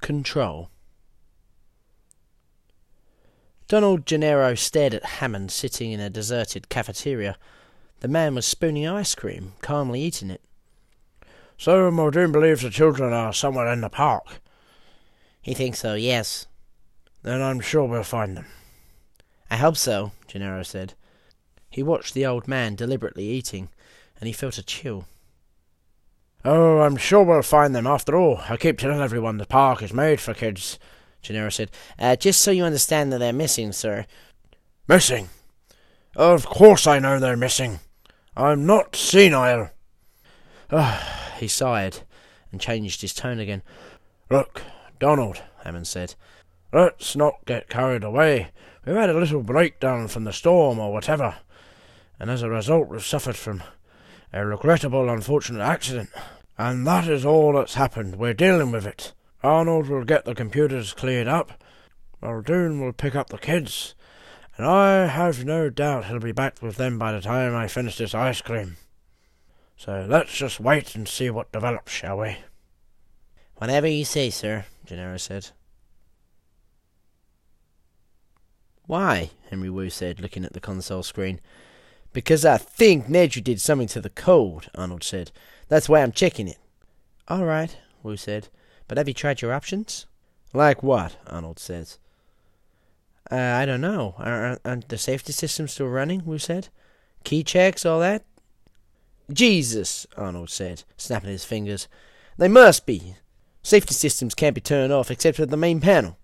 control. Donald Gennaro stared at Hammond sitting in a deserted cafeteria. The man was spooning ice cream, calmly eating it. So Muldoon believes the children are somewhere in the park. He thinks so, yes. Then I'm sure we'll find them. I hope so, Gennaro said. He watched the old man deliberately eating, and he felt a chill. Oh, I'm sure we'll find them after all. I keep telling everyone the park is made for kids. Gennaro said. Uh, just so you understand that they're missing, sir. Missing? Of course I know they're missing. I'm not senile. Ah, he sighed and changed his tone again. Look, Donald, Hammond said, let's not get carried away. We've had a little breakdown from the storm or whatever, and as a result we've suffered from a regrettable, unfortunate accident. And that is all that's happened. We're dealing with it. Arnold will get the computers cleared up. Muldoon will pick up the kids. And I have no doubt he'll be back with them by the time I finish this ice cream. So let's just wait and see what develops, shall we? Whatever you say, sir, Gennaro said. Why? Henry Wu said, looking at the console screen. Because I think Nedry did something to the code, Arnold said. That's why I'm checking it. All right, Wu said. But have you tried your options? Like what? Arnold said. Uh, I don't know. Aren't, aren't the safety systems still running? Wu said. Key checks, all that? Jesus, Arnold said, snapping his fingers. They must be. Safety systems can't be turned off except at the main panel.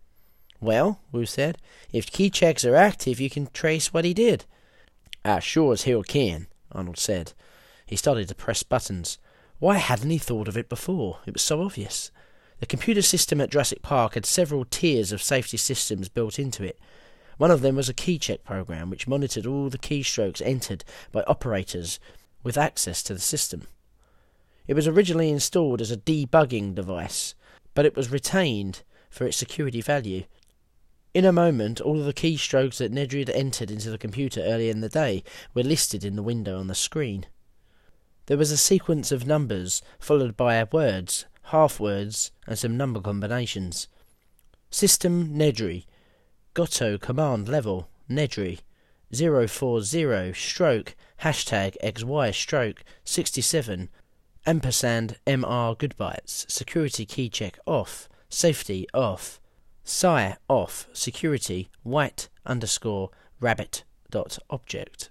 Well, Wu said, if key checks are active, you can trace what he did. I sure as hell can, Arnold said. He started to press buttons. Why hadn't he thought of it before? It was so obvious. The computer system at Jurassic Park had several tiers of safety systems built into it. One of them was a key check program which monitored all the keystrokes entered by operators with access to the system. It was originally installed as a debugging device, but it was retained for its security value in a moment, all of the keystrokes that Nedry had entered into the computer earlier in the day were listed in the window on the screen. There was a sequence of numbers, followed by words, half words, and some number combinations. System Nedry. Goto command level Nedry. 040 stroke hashtag XY stroke 67 ampersand MR goodbytes security key check off safety off Psi off security white underscore rabbit dot object.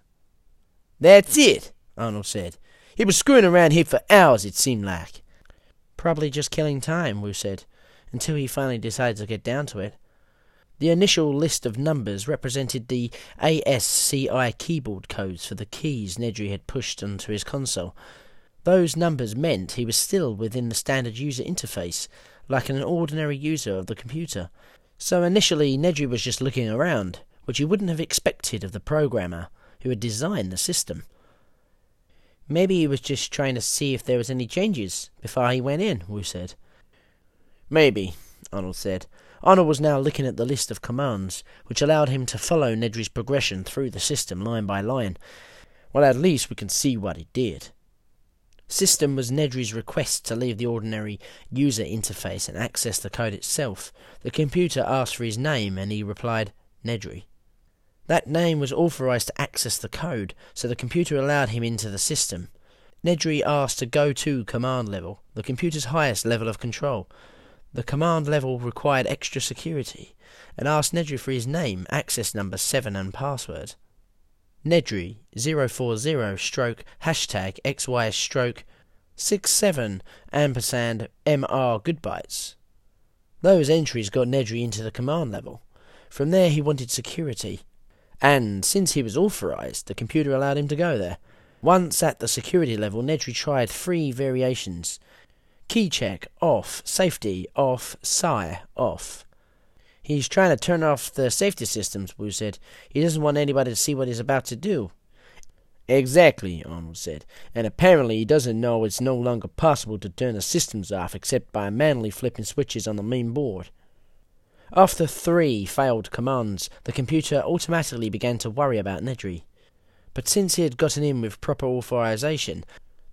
That's it, Arnold said. He was screwing around here for hours, it seemed like. Probably just killing time, Wu said, until he finally decided to get down to it. The initial list of numbers represented the ASCII keyboard codes for the keys Nedry had pushed onto his console. Those numbers meant he was still within the standard user interface, like an ordinary user of the computer. So initially, Nedry was just looking around, which you wouldn't have expected of the programmer who had designed the system. Maybe he was just trying to see if there was any changes before he went in, Wu said. Maybe, Arnold said. Arnold was now looking at the list of commands, which allowed him to follow Nedry's progression through the system line by line. Well, at least we can see what he did. System was Nedry's request to leave the ordinary user interface and access the code itself. The computer asked for his name and he replied, Nedry. That name was authorized to access the code, so the computer allowed him into the system. Nedry asked to go to command level, the computer's highest level of control. The command level required extra security, and asked Nedry for his name, access number 7 and password. Nedry 040 stroke hashtag XY stroke 67 ampersand MR goodbytes. Those entries got Nedry into the command level. From there he wanted security. And since he was authorized, the computer allowed him to go there. Once at the security level, Nedry tried three variations. Key check, off. Safety, off. Psi, off. He's trying to turn off the safety systems, Wu said. He doesn't want anybody to see what he's about to do. Exactly, Arnold said. And apparently he doesn't know it's no longer possible to turn the systems off except by manually flipping switches on the main board. After three failed commands, the computer automatically began to worry about Nedry. But since he had gotten in with proper authorization,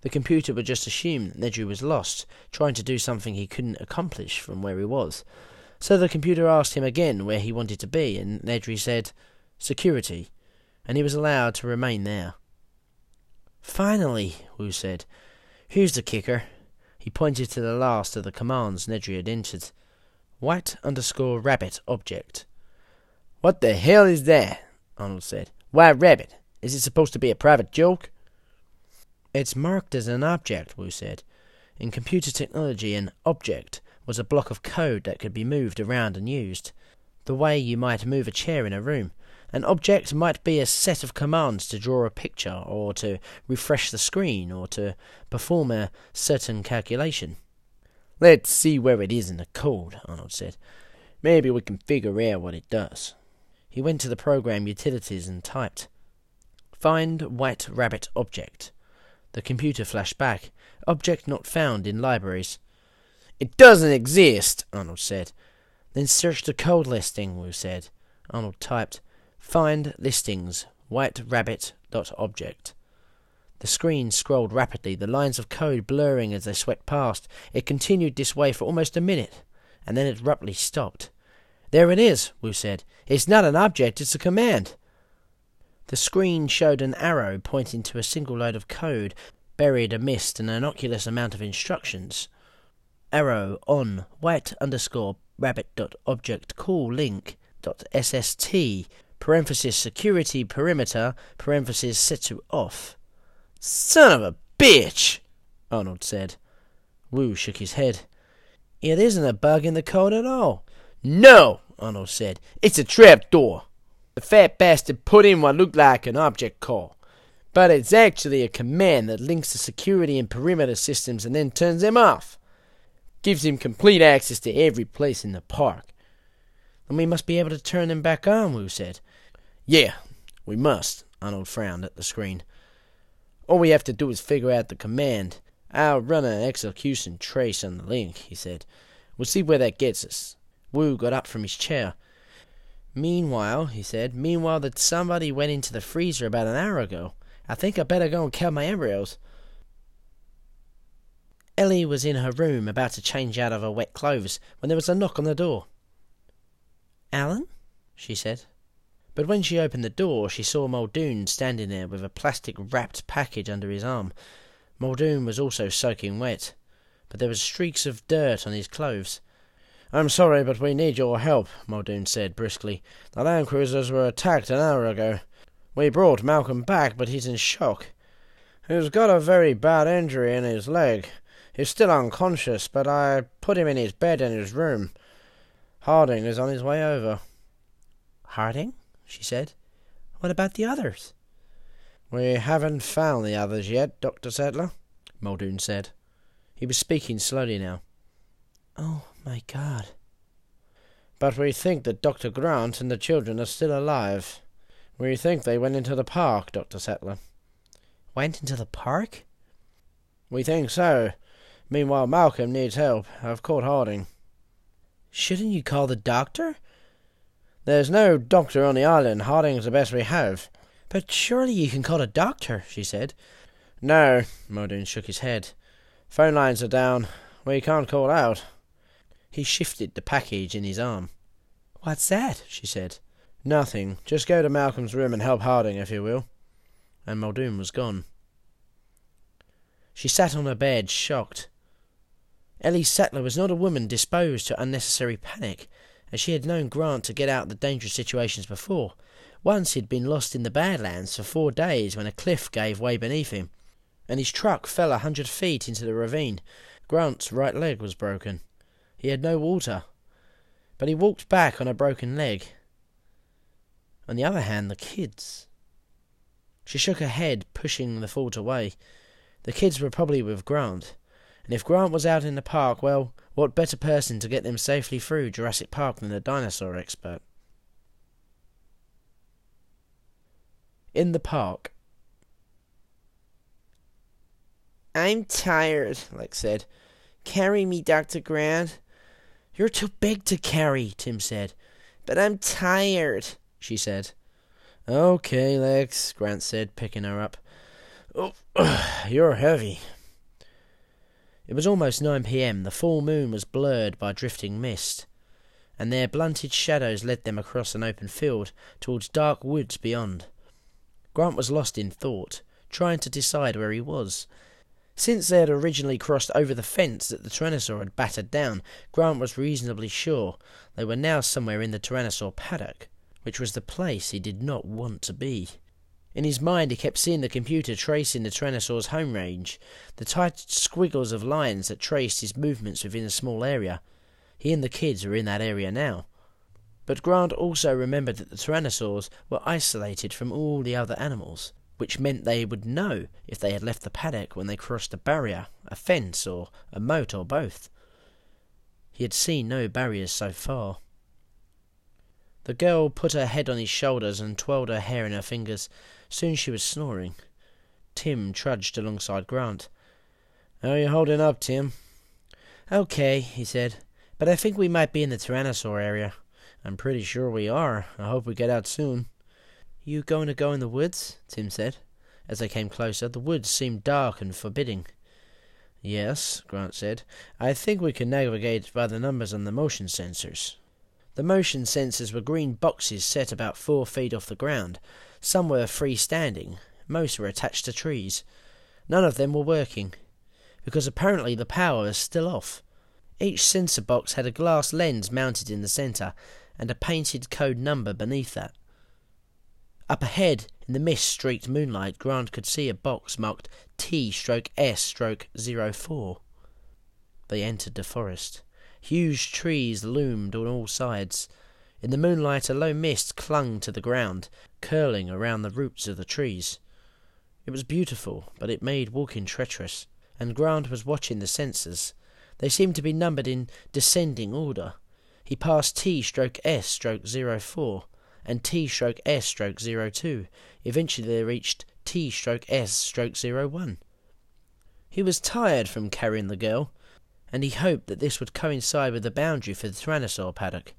The computer would just assume that Nedry was lost, trying to do something he couldn't accomplish from where he was. So the computer asked him again where he wanted to be, and Nedry said, Security, and he was allowed to remain there. Finally, Wu said, Here's the kicker. He pointed to the last of the commands Nedry had entered. White underscore rabbit object. What the hell is that? Arnold said. Why rabbit. Is it supposed to be a private joke? It's marked as an object, Wu said. In computer technology, an object was a block of code that could be moved around and used. The way you might move a chair in a room. An object might be a set of commands to draw a picture, or to refresh the screen, or to perform a certain calculation. Let's see where it is in the code, Arnold said. Maybe we can figure out what it does. He went to the program utilities and typed Find white rabbit object. The computer flashed back. Object not found in libraries. It doesn't exist, Arnold said. Then search the code listing, Wu said. Arnold typed Find listings white rabbit dot object. The screen scrolled rapidly, the lines of code blurring as they swept past. It continued this way for almost a minute, and then it abruptly stopped. There it is, Wu said. It's not an object, it's a command. The screen showed an arrow pointing to a single line of code, buried amidst an innocuous amount of instructions. Arrow on white underscore rabbit dot object call link dot sst parenthesis security perimeter parenthesis set to off. Son of a bitch, Arnold said. Wu shook his head. It isn't a bug in the code at all. No, Arnold said. It's a trap door. The fat bastard put in what looked like an object call. But it's actually a command that links the security and perimeter systems and then turns them off. Gives him complete access to every place in the park. Then we must be able to turn them back on, Wu said. Yeah, we must. Arnold frowned at the screen. All we have to do is figure out the command. I'll run an execution trace on the link, he said. We'll see where that gets us. Wu got up from his chair. Meanwhile, he said, meanwhile that somebody went into the freezer about an hour ago. I think I better go and count my embryos. Ellie was in her room about to change out of her wet clothes when there was a knock on the door. Alan? she said. But when she opened the door, she saw Muldoon standing there with a plastic wrapped package under his arm. Muldoon was also soaking wet, but there were streaks of dirt on his clothes. I'm sorry, but we need your help, Muldoon said briskly. The land cruisers were attacked an hour ago. We brought Malcolm back, but he's in shock. He's got a very bad injury in his leg. He's still unconscious, but I put him in his bed in his room. Harding is on his way over. Harding? she said. What about the others? We haven't found the others yet, Dr. Sattler, Muldoon said. He was speaking slowly now. Oh, my God. But we think that Dr. Grant and the children are still alive. We think they went into the park, Dr. Sattler. Went into the park? We think so. Meanwhile, Malcolm needs help. I've caught Harding. Shouldn't you call the doctor? There's no doctor on the island. Harding's the best we have. But surely you can call a doctor, she said. No, Muldoon shook his head. Phone lines are down. We can't call out. He shifted the package in his arm. What's that? she said. Nothing. Just go to Malcolm's room and help Harding, if you will. And Muldoon was gone. She sat on her bed, shocked. Ellie Sattler was not a woman disposed to unnecessary panic as she had known Grant to get out of dangerous situations before. Once he had been lost in the Badlands for four days when a cliff gave way beneath him, and his truck fell a hundred feet into the ravine. Grant's right leg was broken. He had no water, but he walked back on a broken leg. On the other hand, the kids. She shook her head, pushing the thought away. The kids were probably with Grant, and if Grant was out in the park, well, what better person to get them safely through Jurassic Park than a dinosaur expert? In the park. I'm tired, Lex said. Carry me, Dr. Grant. You're too big to carry, Tim said. But I'm tired, she said. Okay, Lex, Grant said, picking her up. Oh, you're heavy. It was almost 9 p.m. The full moon was blurred by drifting mist, and their blunted shadows led them across an open field towards dark woods beyond. Grant was lost in thought, trying to decide where he was. Since they had originally crossed over the fence that the Tyrannosaur had battered down, Grant was reasonably sure they were now somewhere in the Tyrannosaur paddock, which was the place he did not want to be. In his mind, he kept seeing the computer tracing the Tyrannosaur's home range, the tight squiggles of lines that traced his movements within a small area. He and the kids were in that area now. But Grant also remembered that the Tyrannosaurs were isolated from all the other animals, which meant they would know if they had left the paddock when they crossed a barrier, a fence, or a moat, or both. He had seen no barriers so far. The girl put her head on his shoulders and twirled her hair in her fingers. Soon she was snoring. Tim trudged alongside Grant. How are you holding up, Tim? Okay, he said, but I think we might be in the Tyrannosaur area. I'm pretty sure we are. I hope we get out soon. You going to go in the woods? Tim said. As they came closer, the woods seemed dark and forbidding. Yes, Grant said. I think we can navigate by the numbers on the motion sensors. The motion sensors were green boxes set about four feet off the ground. Some were freestanding, most were attached to trees. None of them were working, because apparently the power was still off. Each sensor box had a glass lens mounted in the center, and a painted code number beneath that. Up ahead, in the mist streaked moonlight, Grant could see a box marked T stroke S stroke zero four. They entered the forest. Huge trees loomed on all sides. In the moonlight, a low mist clung to the ground, curling around the roots of the trees. It was beautiful, but it made walking treacherous, and Grant was watching the sensors. They seemed to be numbered in descending order. He passed T stroke S stroke zero four and T stroke S stroke zero two. Eventually they reached T stroke S stroke zero one. He was tired from carrying the girl, and he hoped that this would coincide with the boundary for the Tyrannosaur paddock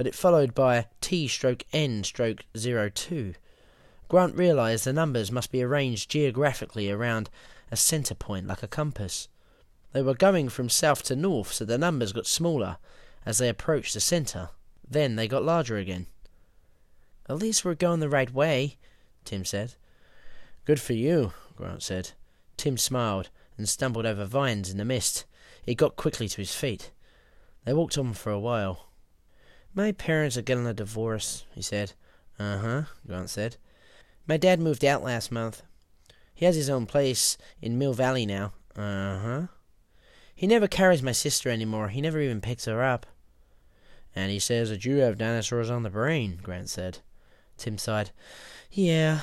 but it followed by T stroke N stroke 02. Grant realized the numbers must be arranged geographically around a center point like a compass. They were going from south to north, so the numbers got smaller as they approached the center. Then they got larger again. At least we're going the right way, Tim said. Good for you, Grant said. Tim smiled and stumbled over vines in the mist. He got quickly to his feet. They walked on for a while. My parents are getting a divorce, he said. Uh huh, Grant said. My dad moved out last month. He has his own place in Mill Valley now. Uh huh. He never carries my sister anymore. He never even picks her up. And he says that you have dinosaurs on the brain, Grant said. Tim sighed. Yeah.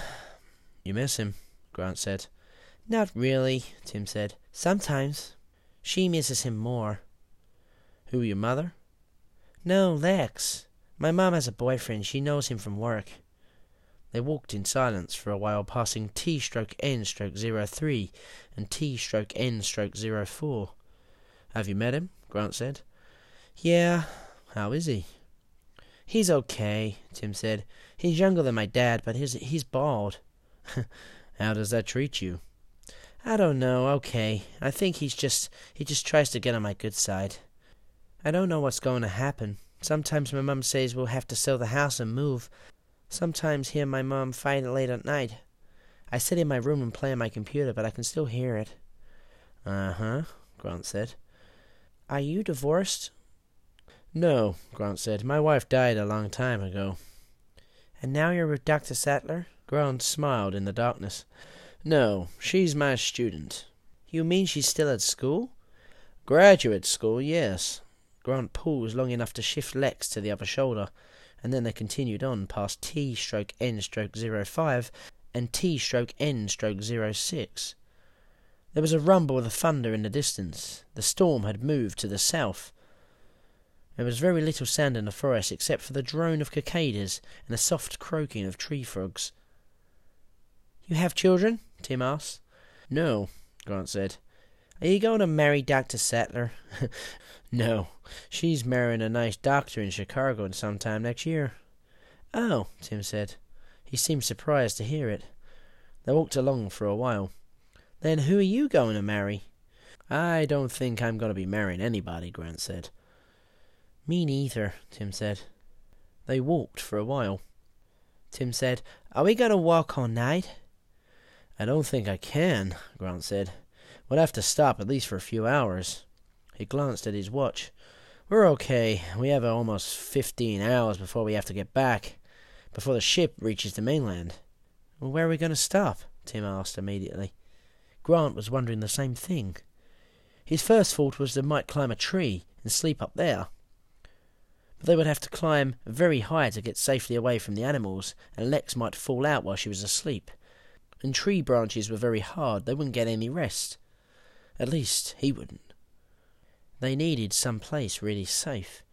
You miss him, Grant said. Not really, Tim said. Sometimes. She misses him more. Who, your mother? No, Lex. My mom has a boyfriend. She knows him from work. They walked in silence for a while, passing T stroke N stroke zero three and T stroke N stroke zero four. Have you met him? Grant said. Yeah. How is he? He's okay, Tim said. He's younger than my dad, but he's he's bald. How does that treat you? I don't know. Okay. I think he's just he just tries to get on my good side. I don't know what's going to happen. Sometimes my mom says we'll have to sell the house and move. Sometimes hear my mom fight late at night. I sit in my room and play on my computer, but I can still hear it. Uh huh, Grant said. Are you divorced? No, Grant said. My wife died a long time ago. And now you're with Dr. Sattler? Grant smiled in the darkness. No, she's my student. You mean she's still at school? Graduate school, yes. Grant paused long enough to shift Lex to the other shoulder, and then they continued on past T stroke N stroke zero five and T stroke N stroke zero six. There was a rumble of thunder in the distance. The storm had moved to the south. There was very little sound in the forest except for the drone of cicadas and the soft croaking of tree frogs. You have children? Tim asked. No, Grant said. Are you going to marry Dr. Sattler? no, she's marrying a nice doctor in Chicago sometime next year. Oh, Tim said. He seemed surprised to hear it. They walked along for a while. Then who are you going to marry? I don't think I'm going to be marrying anybody, Grant said. Me neither, Tim said. They walked for a while. Tim said, Are we going to walk all night? I don't think I can, Grant said. We'll have to stop at least for a few hours. He glanced at his watch. We're okay. We have almost fifteen hours before we have to get back, before the ship reaches the mainland. Well, where are we going to stop? Tim asked immediately. Grant was wondering the same thing. His first thought was they might climb a tree and sleep up there. But they would have to climb very high to get safely away from the animals, and Lex might fall out while she was asleep. And tree branches were very hard, they wouldn't get any rest. At least, he wouldn't. They needed some place really safe.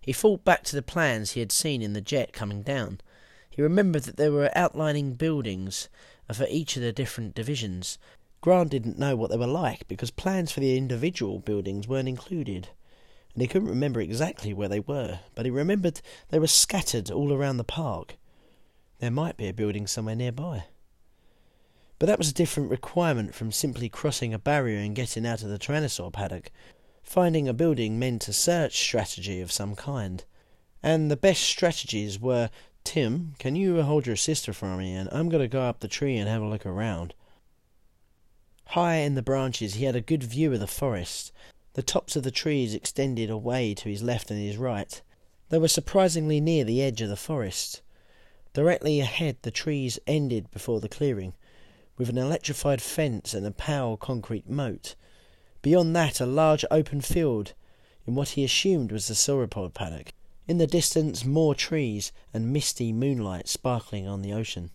He thought back to the plans he had seen in the jet coming down. He remembered that there were outlining buildings for each of the different divisions. Grant didn't know what they were like because plans for the individual buildings weren't included, and he couldn't remember exactly where they were, but he remembered they were scattered all around the park. There might be a building somewhere nearby. But that was a different requirement from simply crossing a barrier and getting out of the Tyrannosaur paddock. Finding a building meant a search strategy of some kind. And the best strategies were Tim, can you hold your sister for me, and I'm going to go up the tree and have a look around. High in the branches, he had a good view of the forest. The tops of the trees extended away to his left and his right. They were surprisingly near the edge of the forest. Directly ahead, the trees ended before the clearing, with an electrified fence and a pale concrete moat. Beyond that, a large open field in what he assumed was the sauropod paddock. In the distance, more trees and misty moonlight sparkling on the ocean.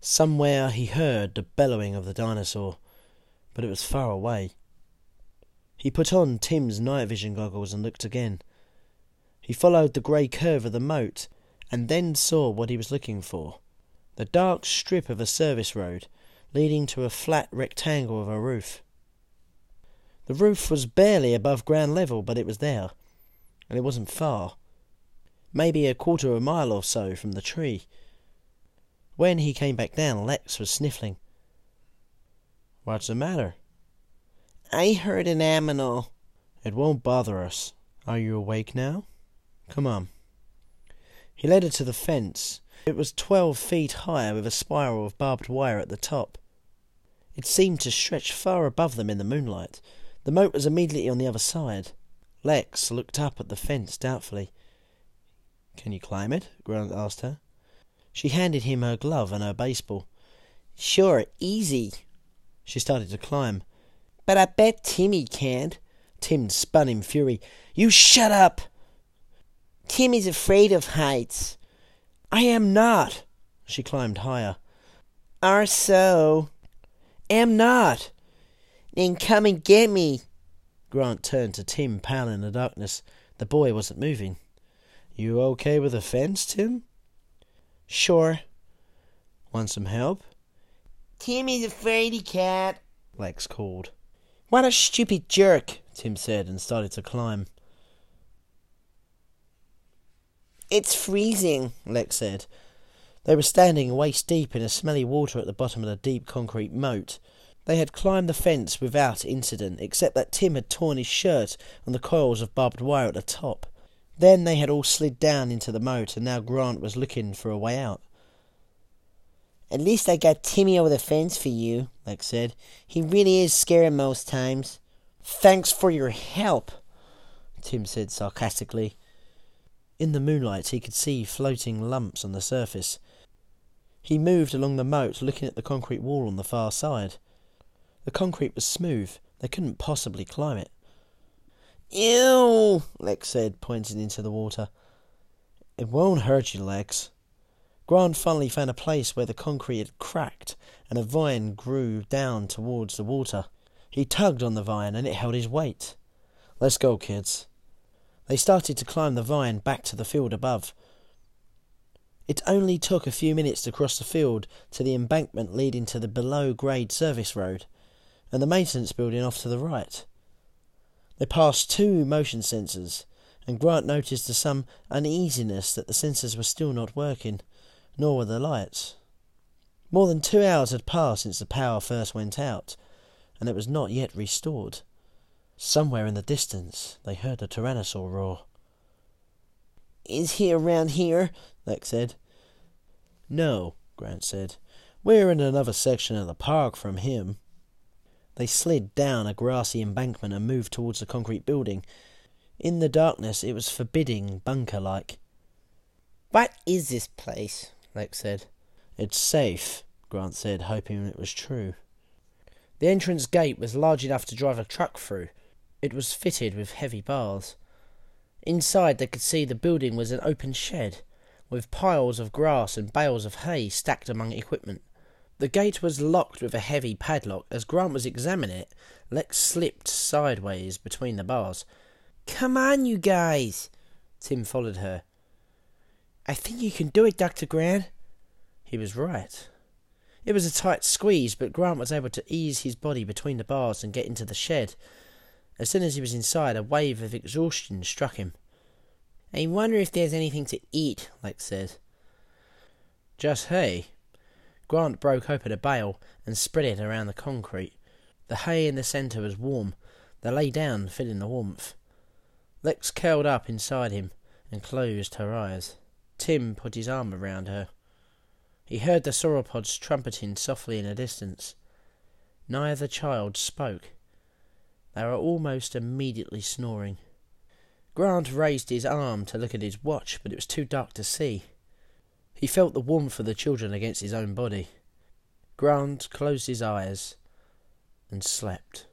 Somewhere he heard the bellowing of the dinosaur, but it was far away. He put on Tim's night vision goggles and looked again. He followed the grey curve of the moat and then saw what he was looking for the dark strip of a service road leading to a flat rectangle of a roof. The roof was barely above ground level, but it was there, and it wasn't far. Maybe a quarter of a mile or so from the tree. When he came back down, Lex was sniffling. What's the matter? I heard an aminal. It won't bother us. Are you awake now? Come on. He led her to the fence. It was twelve feet high with a spiral of barbed wire at the top. It seemed to stretch far above them in the moonlight. The moat was immediately on the other side. Lex looked up at the fence doubtfully. Can you climb it? Grant asked her. She handed him her glove and her baseball. Sure, easy. She started to climb. But I bet Timmy can't. Tim spun in fury. You shut up! Timmy's afraid of heights. I am not. She climbed higher. Are so. Am not. Then come and get me. Grant turned to Tim, pale in the darkness. The boy wasn't moving. You okay with the fence, Tim? Sure. Want some help? Timmy's afraid he can't, Lex called. What a stupid jerk, Tim said and started to climb. It's freezing, Lex said. They were standing waist deep in a smelly water at the bottom of the deep concrete moat. They had climbed the fence without incident, except that Tim had torn his shirt on the coils of barbed wire at the top. Then they had all slid down into the moat, and now Grant was looking for a way out. At least I got Timmy over the fence for you, Lex said. He really is scary most times. Thanks for your help, Tim said sarcastically. In the moonlight he could see floating lumps on the surface. He moved along the moat, looking at the concrete wall on the far side. The concrete was smooth. They couldn't possibly climb it. Ew, Lex said, pointing into the water. It won't hurt you, Lex. Grant finally found a place where the concrete had cracked and a vine grew down towards the water. He tugged on the vine and it held his weight. Let's go, kids. They started to climb the vine back to the field above. It only took a few minutes to cross the field to the embankment leading to the below grade service road and the maintenance building off to the right. They passed two motion sensors, and Grant noticed to some uneasiness that the sensors were still not working, nor were the lights. More than two hours had passed since the power first went out, and it was not yet restored. Somewhere in the distance they heard a tyrannosaur roar. Is he around here? Lex said. No, Grant said. We're in another section of the park from him. They slid down a grassy embankment and moved towards the concrete building. In the darkness, it was forbidding, bunker like. What is this place? Lex said. It's safe, Grant said, hoping it was true. The entrance gate was large enough to drive a truck through. It was fitted with heavy bars. Inside, they could see the building was an open shed, with piles of grass and bales of hay stacked among equipment. The gate was locked with a heavy padlock. As Grant was examining it, Lex slipped sideways between the bars. Come on, you guys! Tim followed her. I think you can do it, Dr. Grant. He was right. It was a tight squeeze, but Grant was able to ease his body between the bars and get into the shed. As soon as he was inside, a wave of exhaustion struck him. I wonder if there's anything to eat, Lex said. Just hay. Grant broke open a bale and spread it around the concrete. The hay in the centre was warm. They lay down, feeling the warmth. Lex curled up inside him and closed her eyes. Tim put his arm around her. He heard the sauropods trumpeting softly in the distance. Neither child spoke. They were almost immediately snoring. Grant raised his arm to look at his watch, but it was too dark to see. He felt the warmth of the children against his own body. Grant closed his eyes and slept.